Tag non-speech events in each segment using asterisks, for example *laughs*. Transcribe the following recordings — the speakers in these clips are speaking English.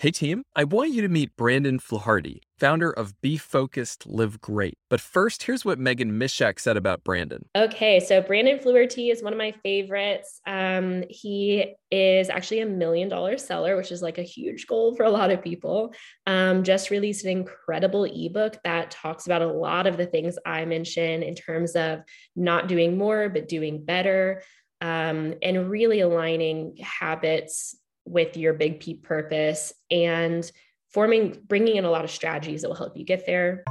Hey team, I want you to meet Brandon Fluharty, founder of Be Focused, Live Great. But first, here's what Meghann Misiak said about Brandon. Okay, so Brandon Fluharty is one of my favorites. Um, he is actually a million dollar seller, which is like a huge goal for a lot of people. Um, just released an incredible ebook that talks about a lot of the things I mentioned in terms of not doing more, but doing better. Um, and really aligning habits with your big P purpose and forming, bringing in a lot of strategies that will help you get there.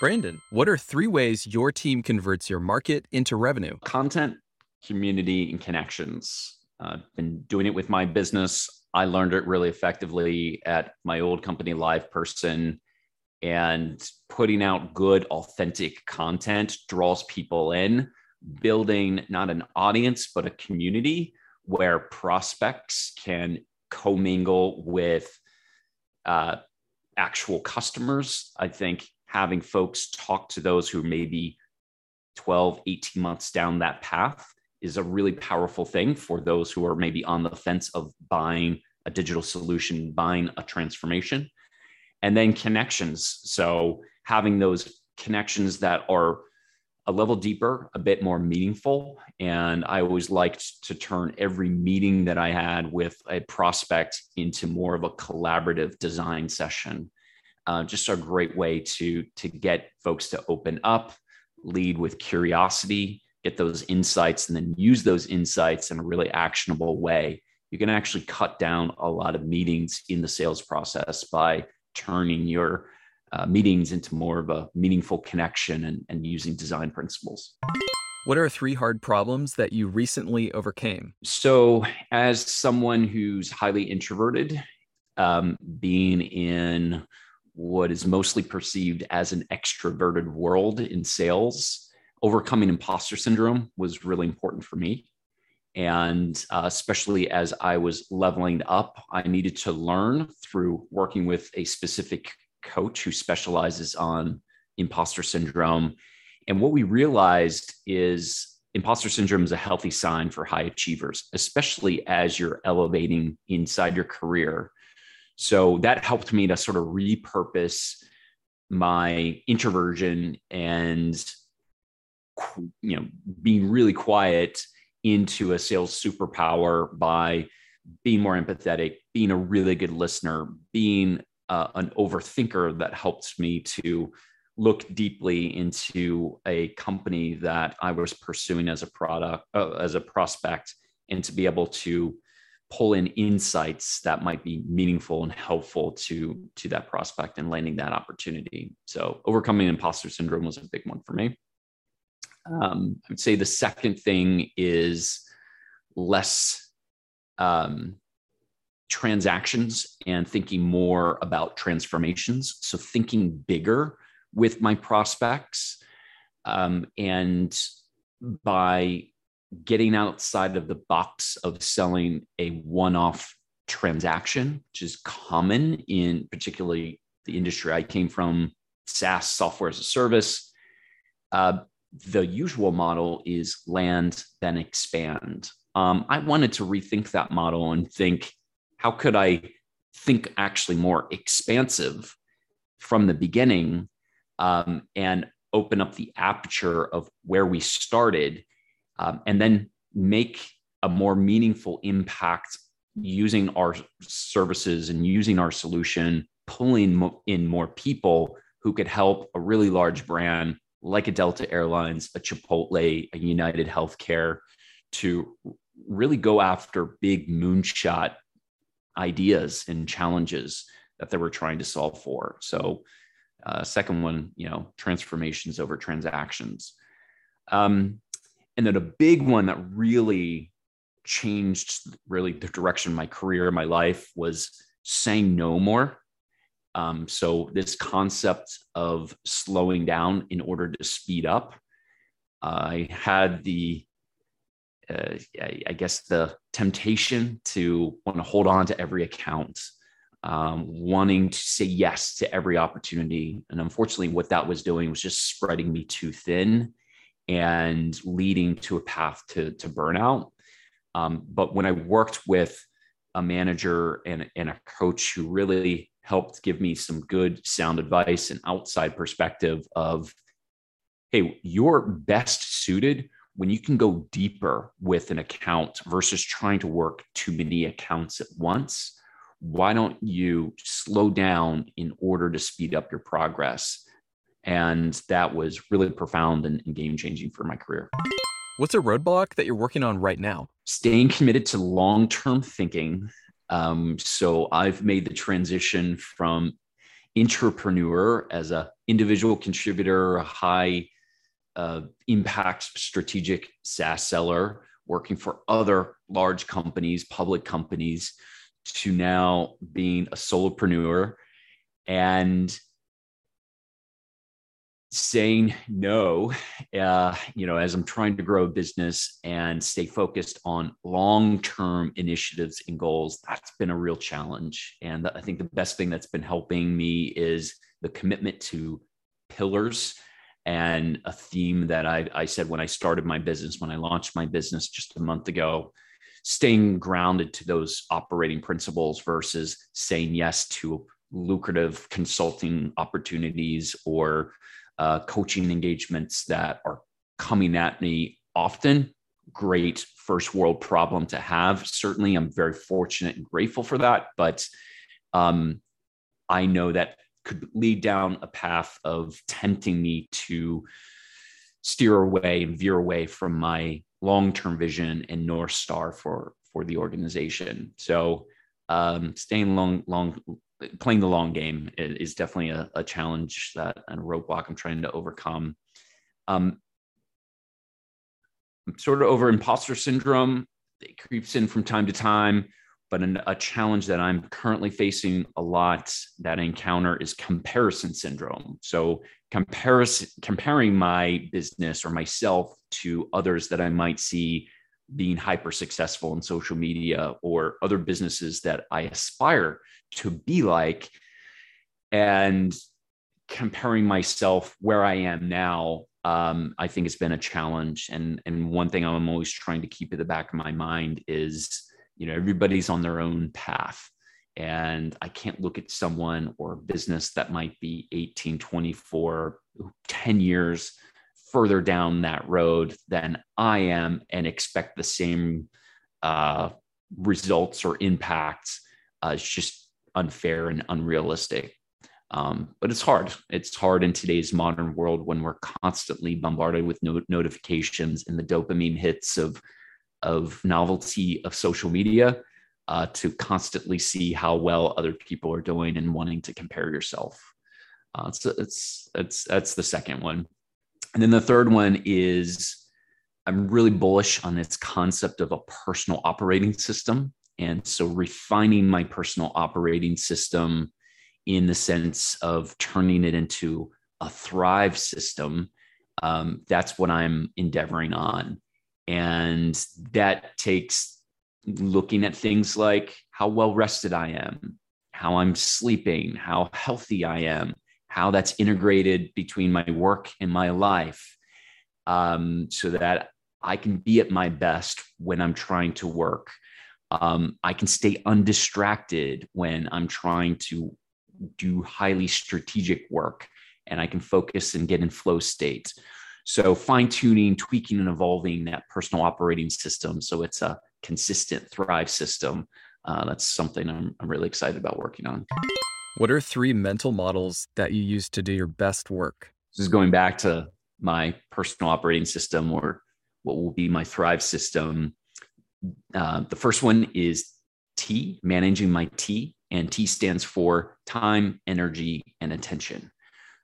Brandon, what are three ways your team converts your market into revenue? Content, community, and connections. I've uh, been doing it with my business. I learned it really effectively at my old company, LivePerson, and putting out good, authentic content draws people in, building not an audience, but a community where prospects can commingle with uh, actual customers. I think having folks talk to those who may be 12, 18 months down that path is a really powerful thing for those who are maybe on the fence of buying a digital solution, buying a transformation. And then connections. So having those connections that are a level deeper, a bit more meaningful. And I always liked to turn every meeting that I had with a prospect into more of a collaborative design session. Uh, just a great way to, to get folks to open up, lead with curiosity, get those insights, and then use those insights in a really actionable way. You can actually cut down a lot of meetings in the sales process by turning your uh, meetings into more of a meaningful connection and, and using design principles. What are three hard problems that you recently overcame? So, as someone who's highly introverted, um, being in what is mostly perceived as an extroverted world in sales, overcoming imposter syndrome was really important for me. And uh, especially as I was leveling up, I needed to learn through working with a specific coach who specializes on imposter syndrome. And what we realized is imposter syndrome is a healthy sign for high achievers, especially as you're elevating inside your career. So that helped me to sort of repurpose my introversion and you know being really quiet into a sales superpower by being more empathetic, being a really good listener, being uh, an overthinker that helped me to look deeply into a company that I was pursuing as a product, uh, as a prospect, and to be able to pull in insights that might be meaningful and helpful to to that prospect and landing that opportunity. So overcoming imposter syndrome was a big one for me. Um, I would say the second thing is less um, transactions and thinking more about transformations. So, thinking bigger with my prospects. Um, and by getting outside of the box of selling a one off transaction, which is common in particularly the industry I came from, SaaS, software as a service. Uh, the usual model is land, then expand. Um, I wanted to rethink that model and think how could I think actually more expansive from the beginning um, and open up the aperture of where we started um, and then make a more meaningful impact using our services and using our solution, pulling in more people who could help a really large brand like a Delta Airlines, a Chipotle, a United Healthcare to really go after big moonshot ideas and challenges that they were trying to solve for. So, uh, second one, you know, transformations over transactions. Um, and then a big one that really changed really the direction of my career, my life was saying no more. Um, so this concept of slowing down in order to speed up. I had the uh, I guess the temptation to want to hold on to every account, um, wanting to say yes to every opportunity. And unfortunately, what that was doing was just spreading me too thin and leading to a path to, to burnout. Um, but when I worked with a manager and, and a coach who really helped give me some good sound advice and outside perspective of hey you're best suited when you can go deeper with an account versus trying to work too many accounts at once why don't you slow down in order to speed up your progress? And that was really profound and, game changing for my career. What's a roadblock that you're working on right now? Staying committed to long-term thinking. Um, so I've made the transition from entrepreneur as a individual contributor, high uh, impact strategic SaaS seller, working for other large companies, public companies, to now being a solopreneur and saying no uh, you know as i'm trying to grow a business and stay focused on long-term initiatives and goals that's been a real challenge. And i think the best thing that's been helping me is the commitment to pillars and a theme that I, I said when i started my business when i launched my business just a month ago staying grounded to those operating principles versus saying yes to lucrative consulting opportunities or uh, coaching engagements that are coming at me often. Great first world problem to have. Certainly, I'm very fortunate and grateful for that. But um, I know that could lead down a path of tempting me to steer away and veer away from my long-term vision and north star for for the organization. So um, staying long, long, playing the long game is definitely a, a challenge that and a roadblock I'm trying to overcome. Um, I'm sort of over imposter syndrome. It creeps in from time to time, but an, a challenge that I'm currently facing a lot that I encounter is comparison syndrome. So comparison, comparing my business or myself to others that I might see being hyper successful in social media or other businesses that I aspire to be like and comparing myself where I am now um, I think it's been a challenge and and one thing I'm always trying to keep at the back of my mind is you know everybody's on their own path and I can't look at someone or a business that might be 18 24 10 years further down that road than I am and expect the same uh, results or impacts. Uh, it's just unfair and unrealistic. Um, but it's hard. It's hard in today's modern world when we're constantly bombarded with no- notifications and the dopamine hits of of novelty of social media uh, to constantly see how well other people are doing and wanting to compare yourself. Uh, it's, it's it's that's the second one. And then the third one is I'm really bullish on this concept of a personal operating system. And so refining my personal operating system in the sense of turning it into a thrive system, um, that's what I'm endeavoring on. And that takes looking at things like how well rested I am, how I'm sleeping, how healthy I am, how that's integrated between my work and my life um, so that I can be at my best when I'm trying to work. Um, I can stay undistracted when I'm trying to do highly strategic work and I can focus and get in flow state. So, fine tuning, tweaking, and evolving that personal operating system so it's a consistent Thrive system. Uh, that's something I'm, I'm really excited about working on. What are three mental models that you use to do your best work? This is going back to my personal operating system or what will be my Thrive system. Uh, the first one is T, managing my T, and T stands for time, energy, and attention.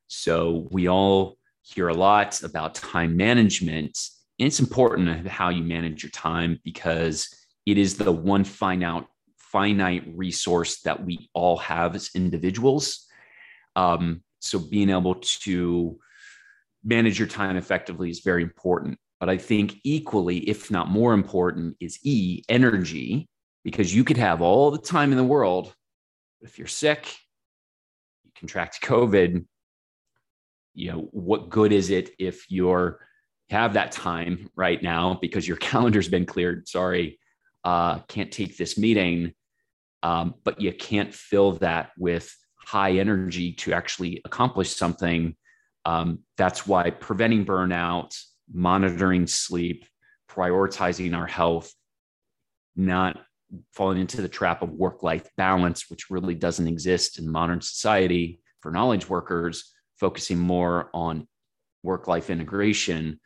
So we all hear a lot about time management. And it's important how you manage your time because it is the one finite finite resource that we all have as individuals. Um, so being able to manage your time effectively is very important. But I think equally, if not more important, is E, energy, because you could have all the time in the world. But if you're sick, you contract COVID, you know, what good is it if you're have that time right now because your *laughs* calendar's been cleared? Sorry, uh, can't take this meeting um, but you can't fill that with high energy to actually accomplish something. Um, that's why preventing burnout, monitoring sleep, prioritizing our health, not falling into the trap of work life balance, which really doesn't exist in modern society for knowledge workers, focusing more on work life integration.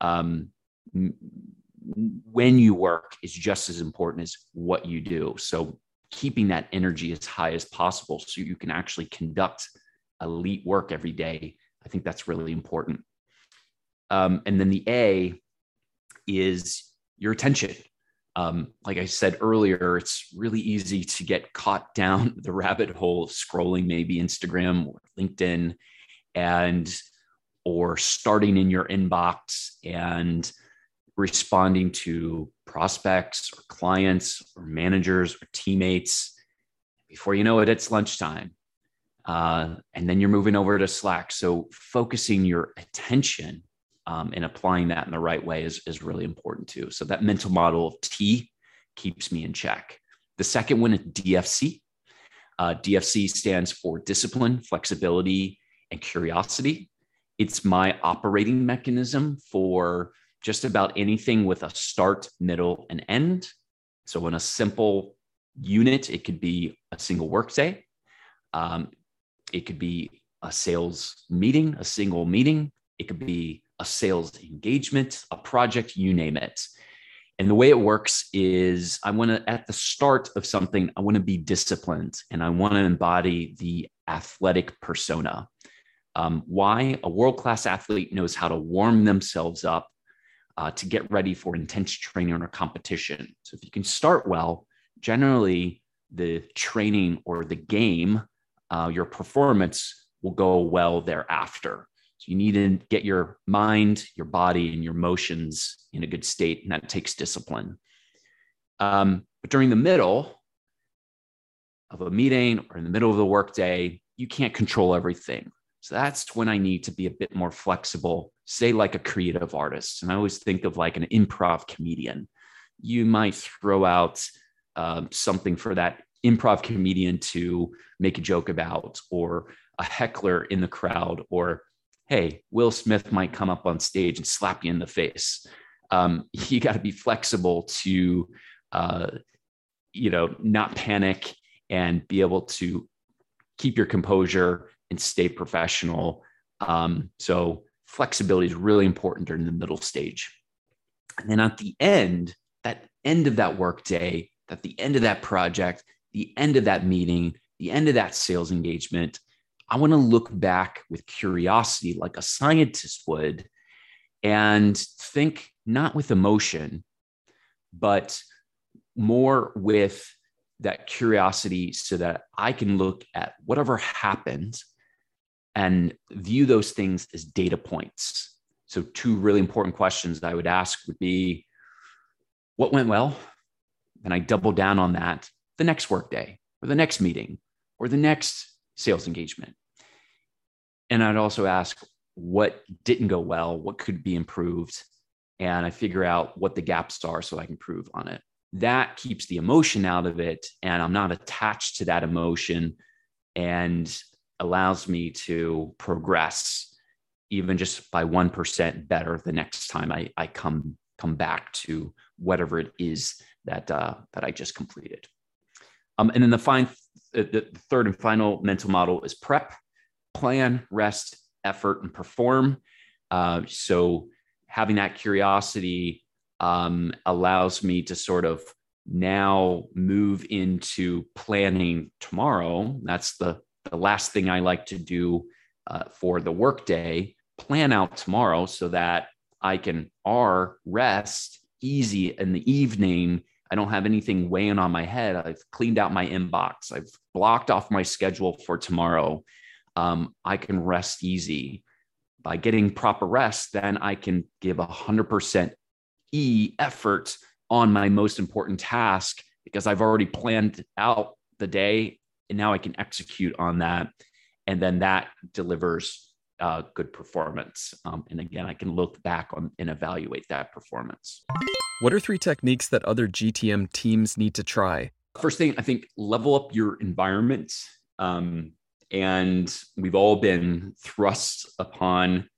Um, when you work is just as important as what you do. So keeping that energy as high as possible so you can actually conduct elite work every day. I think that's really important. Um, and then the A is your attention. Um, like I said earlier, it's really easy to get caught down *laughs* the rabbit hole of scrolling maybe Instagram or LinkedIn and or starting in your inbox and responding to prospects or clients or managers or teammates. Before you know it, it's lunchtime. Uh, and then you're moving over to Slack. So focusing your attention um, and applying that in the right way is, is really important too. So that mental model of T keeps me in check. The second one is DFC. Uh, DFC stands for discipline, flexibility, and curiosity. It's my operating mechanism for just about anything with a start, middle, and end. So, in a simple unit, it could be a single workday. Um, it could be a sales meeting, a single meeting. It could be a sales engagement, a project, you name it. And the way it works is I want to, at the start of something, I want to be disciplined and I want to embody the athletic persona. Um, why? A world class athlete knows how to warm themselves up uh, to get ready for intense training or competition. So if you can start well, generally the training or the game, uh, your performance will go well thereafter. So you need to get your mind, your body, and your emotions in a good state, and that takes discipline. Um, but during the middle of a meeting or in the middle of the workday, you can't control everything. So that's when I need to be a bit more flexible, say, like a creative artist. And I always think of like an improv comedian. You might throw out um, something for that improv comedian to make a joke about, or a heckler in the crowd, or hey, Will Smith might come up on stage and slap you in the face. Um, *laughs* you got to be flexible to, uh, you know, not panic and be able to keep your composure and stay professional. Um, so flexibility is really important during the middle stage. And then at the end, that end of that workday, at the end of that project, the end of that meeting, the end of that sales engagement, I want to look back with curiosity like a scientist would and think not with emotion, but more with that curiosity so that I can look at whatever happened and view those things as data points. So, two really important questions that I would ask would be what went well? And I double down on that the next workday or the next meeting or the next sales engagement. And I'd also ask what didn't go well, what could be improved, and I figure out what the gaps are so I can improve on it. That keeps the emotion out of it, and I'm not attached to that emotion. And allows me to progress even just by 1% better the next time I, I come come back to whatever it is that uh, that I just completed. Um, and then the, fine, the third and final mental model is prep, plan, rest, effort, and perform. Uh, so having that curiosity um, allows me to sort of now move into planning tomorrow. That's the the last thing I like to do uh, for the workday, plan out tomorrow so that I can R rest easy in the evening. I don't have anything weighing on my head. I've cleaned out my inbox. I've blocked off my schedule for tomorrow. Um, I can rest easy. By getting proper rest, then I can give a 100% E effort on my most important task because I've already planned out the day and now I can execute on that. And then that delivers uh, good performance. Um, and again, I can look back on and evaluate that performance. What are three techniques that other GTM teams need to try? First thing, I think level up your environment. Um, and we've all been thrust upon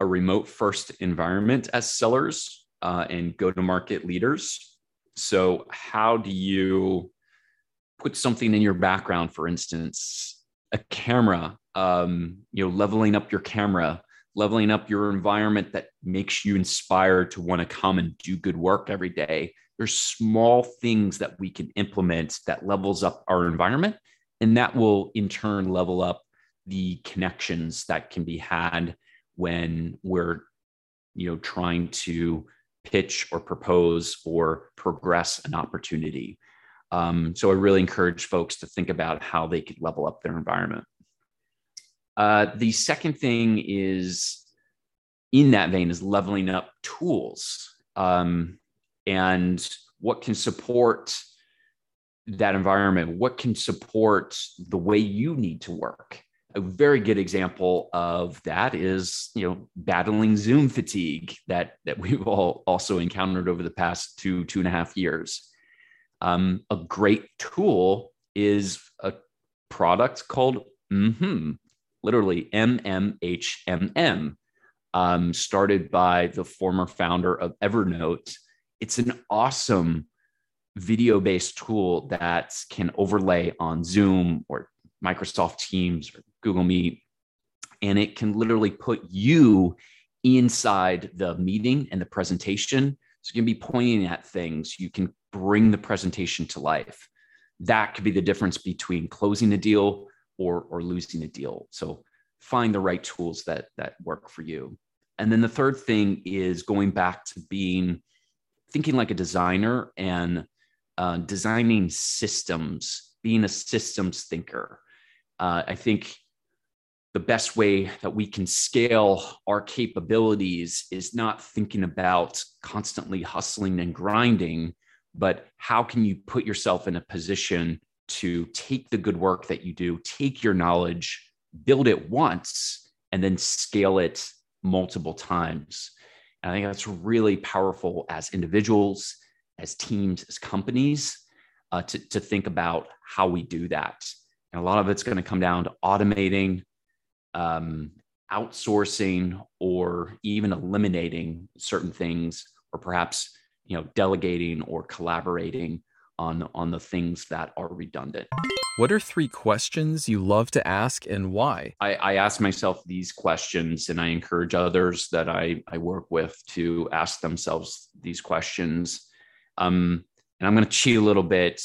a remote first environment as sellers uh, and go to market leaders. So, how do you put something in your background, for instance, a camera, um, you know, leveling up your camera, leveling up your environment that makes you inspired to want to come and do good work every day. There's small things that we can implement that levels up our environment, and that will in turn level up the connections that can be had when we're, you know, trying to pitch or propose or progress an opportunity. Um, so I really encourage folks to think about how they could level up their environment. Uh, the second thing is in that vein is leveling up tools. Um, and what can support that environment? What can support the way you need to work? A very good example of that is you know battling zoom fatigue that that we've all also encountered over the past two two and a half years um, a great tool is a product called mm-hmm, literally mmHMM, um, started by the former founder of Evernote. It's an awesome video based tool that can overlay on Zoom or Microsoft Teams or Google Meet. And it can literally put you inside the meeting and the presentation. So you can be pointing at things. You can bring the presentation to life. That could be the difference between closing a deal or, or losing a deal. So find the right tools that, that work for you. And then the third thing is going back to being thinking like a designer and uh, designing systems, being a systems thinker. Uh, I think the best way that we can scale our capabilities is not thinking about constantly hustling and grinding, but how can you put yourself in a position to take the good work that you do, take your knowledge, build it once, and then scale it multiple times. And I think that's really powerful as individuals, as teams, as companies uh, to, to think about how we do that. And a lot of it's going to come down to automating, um, outsourcing, or even eliminating certain things, or perhaps you know delegating or collaborating on on the things that are redundant. What are three questions you love to ask and why? I, I ask myself these questions and I encourage others that I, I work with to ask themselves these questions. Um, and I'm going to cheat a little bit.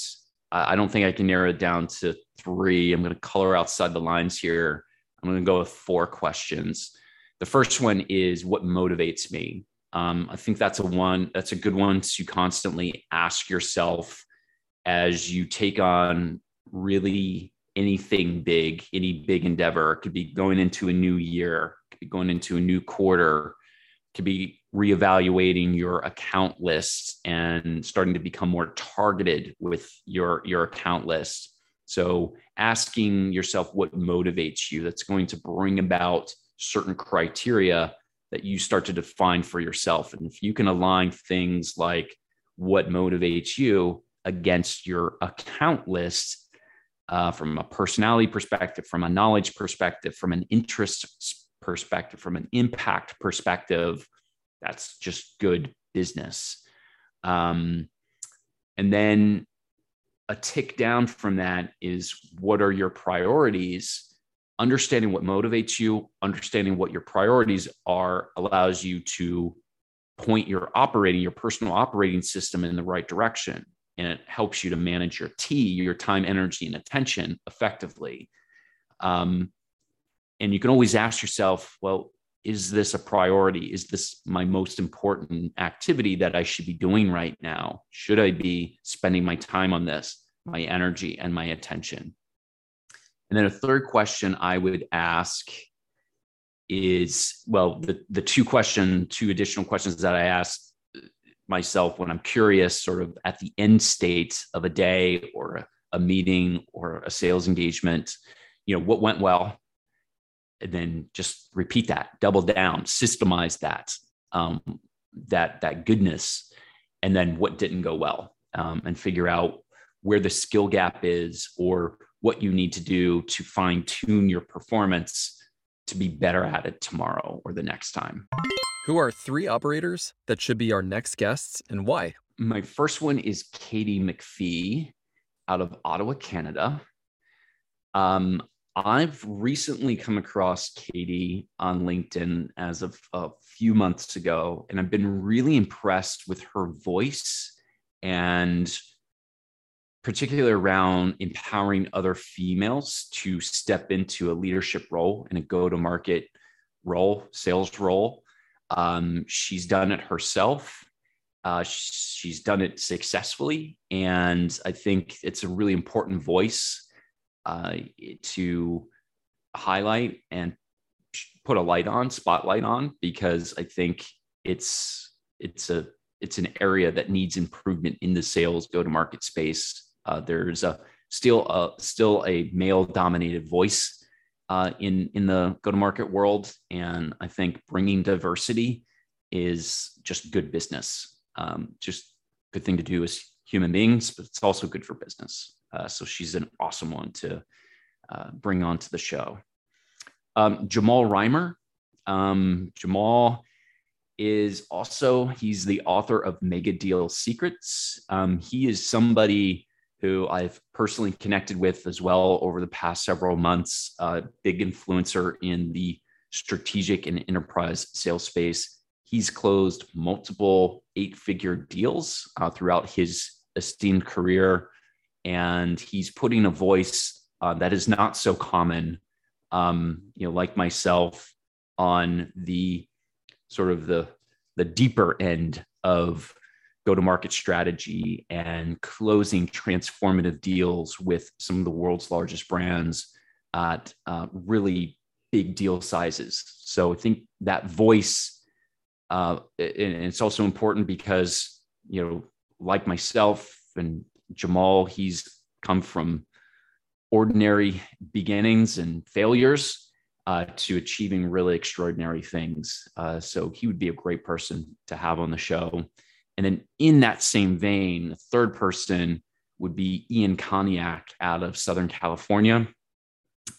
I, I don't think I can narrow it down to three. I'm going to color outside the lines here. I'm going to go with four questions. The first one is what motivates me? Um, I think that's a one, that's a good one to constantly ask yourself as you take on really anything big, any big endeavor. It could be going into a new year, could be going into a new quarter, could be reevaluating your account list and starting to become more targeted with your, your account list. So asking yourself what motivates you that's going to bring about certain criteria that you start to define for yourself. And if you can align things like what motivates you against your account list uh, from a personality perspective, from a knowledge perspective, from an interest perspective, from an impact perspective, that's just good business. Um, and then a tick down from that is what are your priorities? Understanding what motivates you, understanding what your priorities are allows you to point your operating, your personal operating system in the right direction and it helps you to manage your T, your time, energy, and attention effectively. Um, and you can always ask yourself, well, is this a priority? Is this my most important activity that I should be doing right now? Should I be spending my time on this, my energy, and my attention? And then a third question I would ask is well, the, the two question, two additional questions that I ask myself when I'm curious, sort of at the end state of a day or a, a meeting or a sales engagement, you know, what went well, and then just repeat that, double down, systemize that, um, that that goodness, and then what didn't go well, um, and figure out where the skill gap is or what you need to do to fine tune your performance to be better at it tomorrow or the next time. Who are three operators that should be our next guests and why? My first one is Katie McPhee out of Ottawa, Canada. Um, I've recently come across Katie on LinkedIn as of a few months ago, and I've been really impressed with her voice and particularly around empowering other females to step into a leadership role and a go to market role, sales role. Um, she's done it herself. Uh, she's done it successfully. And I think it's a really important voice uh, to highlight and put a light on, spotlight on, because I think it's it's a it's an area that needs improvement in the sales go to market space uh, there's a still a still a male dominated voice uh, in in the go to market world, and I think bringing diversity is just good business. Um, just good thing to do as human beings, but it's also good for business. Uh, so she's an awesome one to uh, bring onto the show. Um, Jamal Reimer. Um, Jamal is also he's the author of Mega Deal Secrets. Um, he is somebody who I've personally connected with as well over the past several months, a big influencer in the strategic and enterprise sales space. He's closed multiple eight figure deals uh, throughout his esteemed career. And he's putting a voice uh, that is not so common, um, you know, like myself, on the sort of the the deeper end of go to market strategy and closing transformative deals with some of the world's largest brands at uh, really big deal sizes. So I think that voice, uh, and it's also important because, you know, like myself and Jamal, he's come from ordinary beginnings and failures uh, to achieving really extraordinary things. Uh, so he would be a great person to have on the show. And then in that same vein, the third person would be Ian Koniak out of Southern California.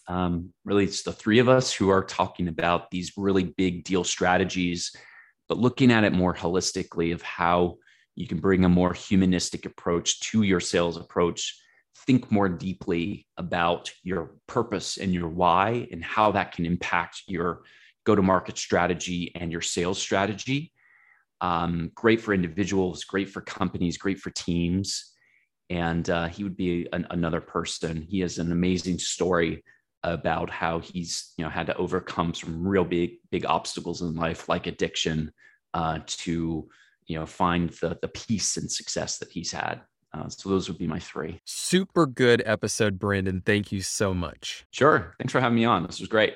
Um, really, it's the three of us who are talking about these really big deal strategies, but looking at it more holistically of how you can bring a more humanistic approach to your sales approach. Think more deeply about your purpose and your why and how that can impact your go to market strategy and your sales strategy um, great for individuals, great for companies, great for teams. And uh, he would be an, another person. He has an amazing story about how he's you know had to overcome some real big big obstacles in life, like addiction, uh, to you know find the the peace and success that he's had. Uh, so those would be my three. Super good episode, Brandon. Thank you so much. Sure. Thanks for having me on. This was great.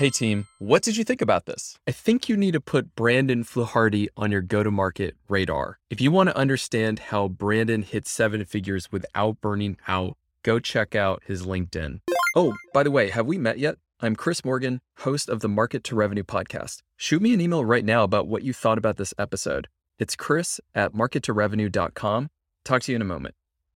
Hey, team, what did you think about this? I think you need to put Brandon Fluharty on your go to market radar. If you want to understand how Brandon hit seven figures without burning out, go check out his LinkedIn. Oh, by the way, have we met yet? I'm Chris Morgan, host of the Market to Revenue podcast. Shoot me an email right now about what you thought about this episode. It's chris at markettorevenue.com Talk to you in a moment.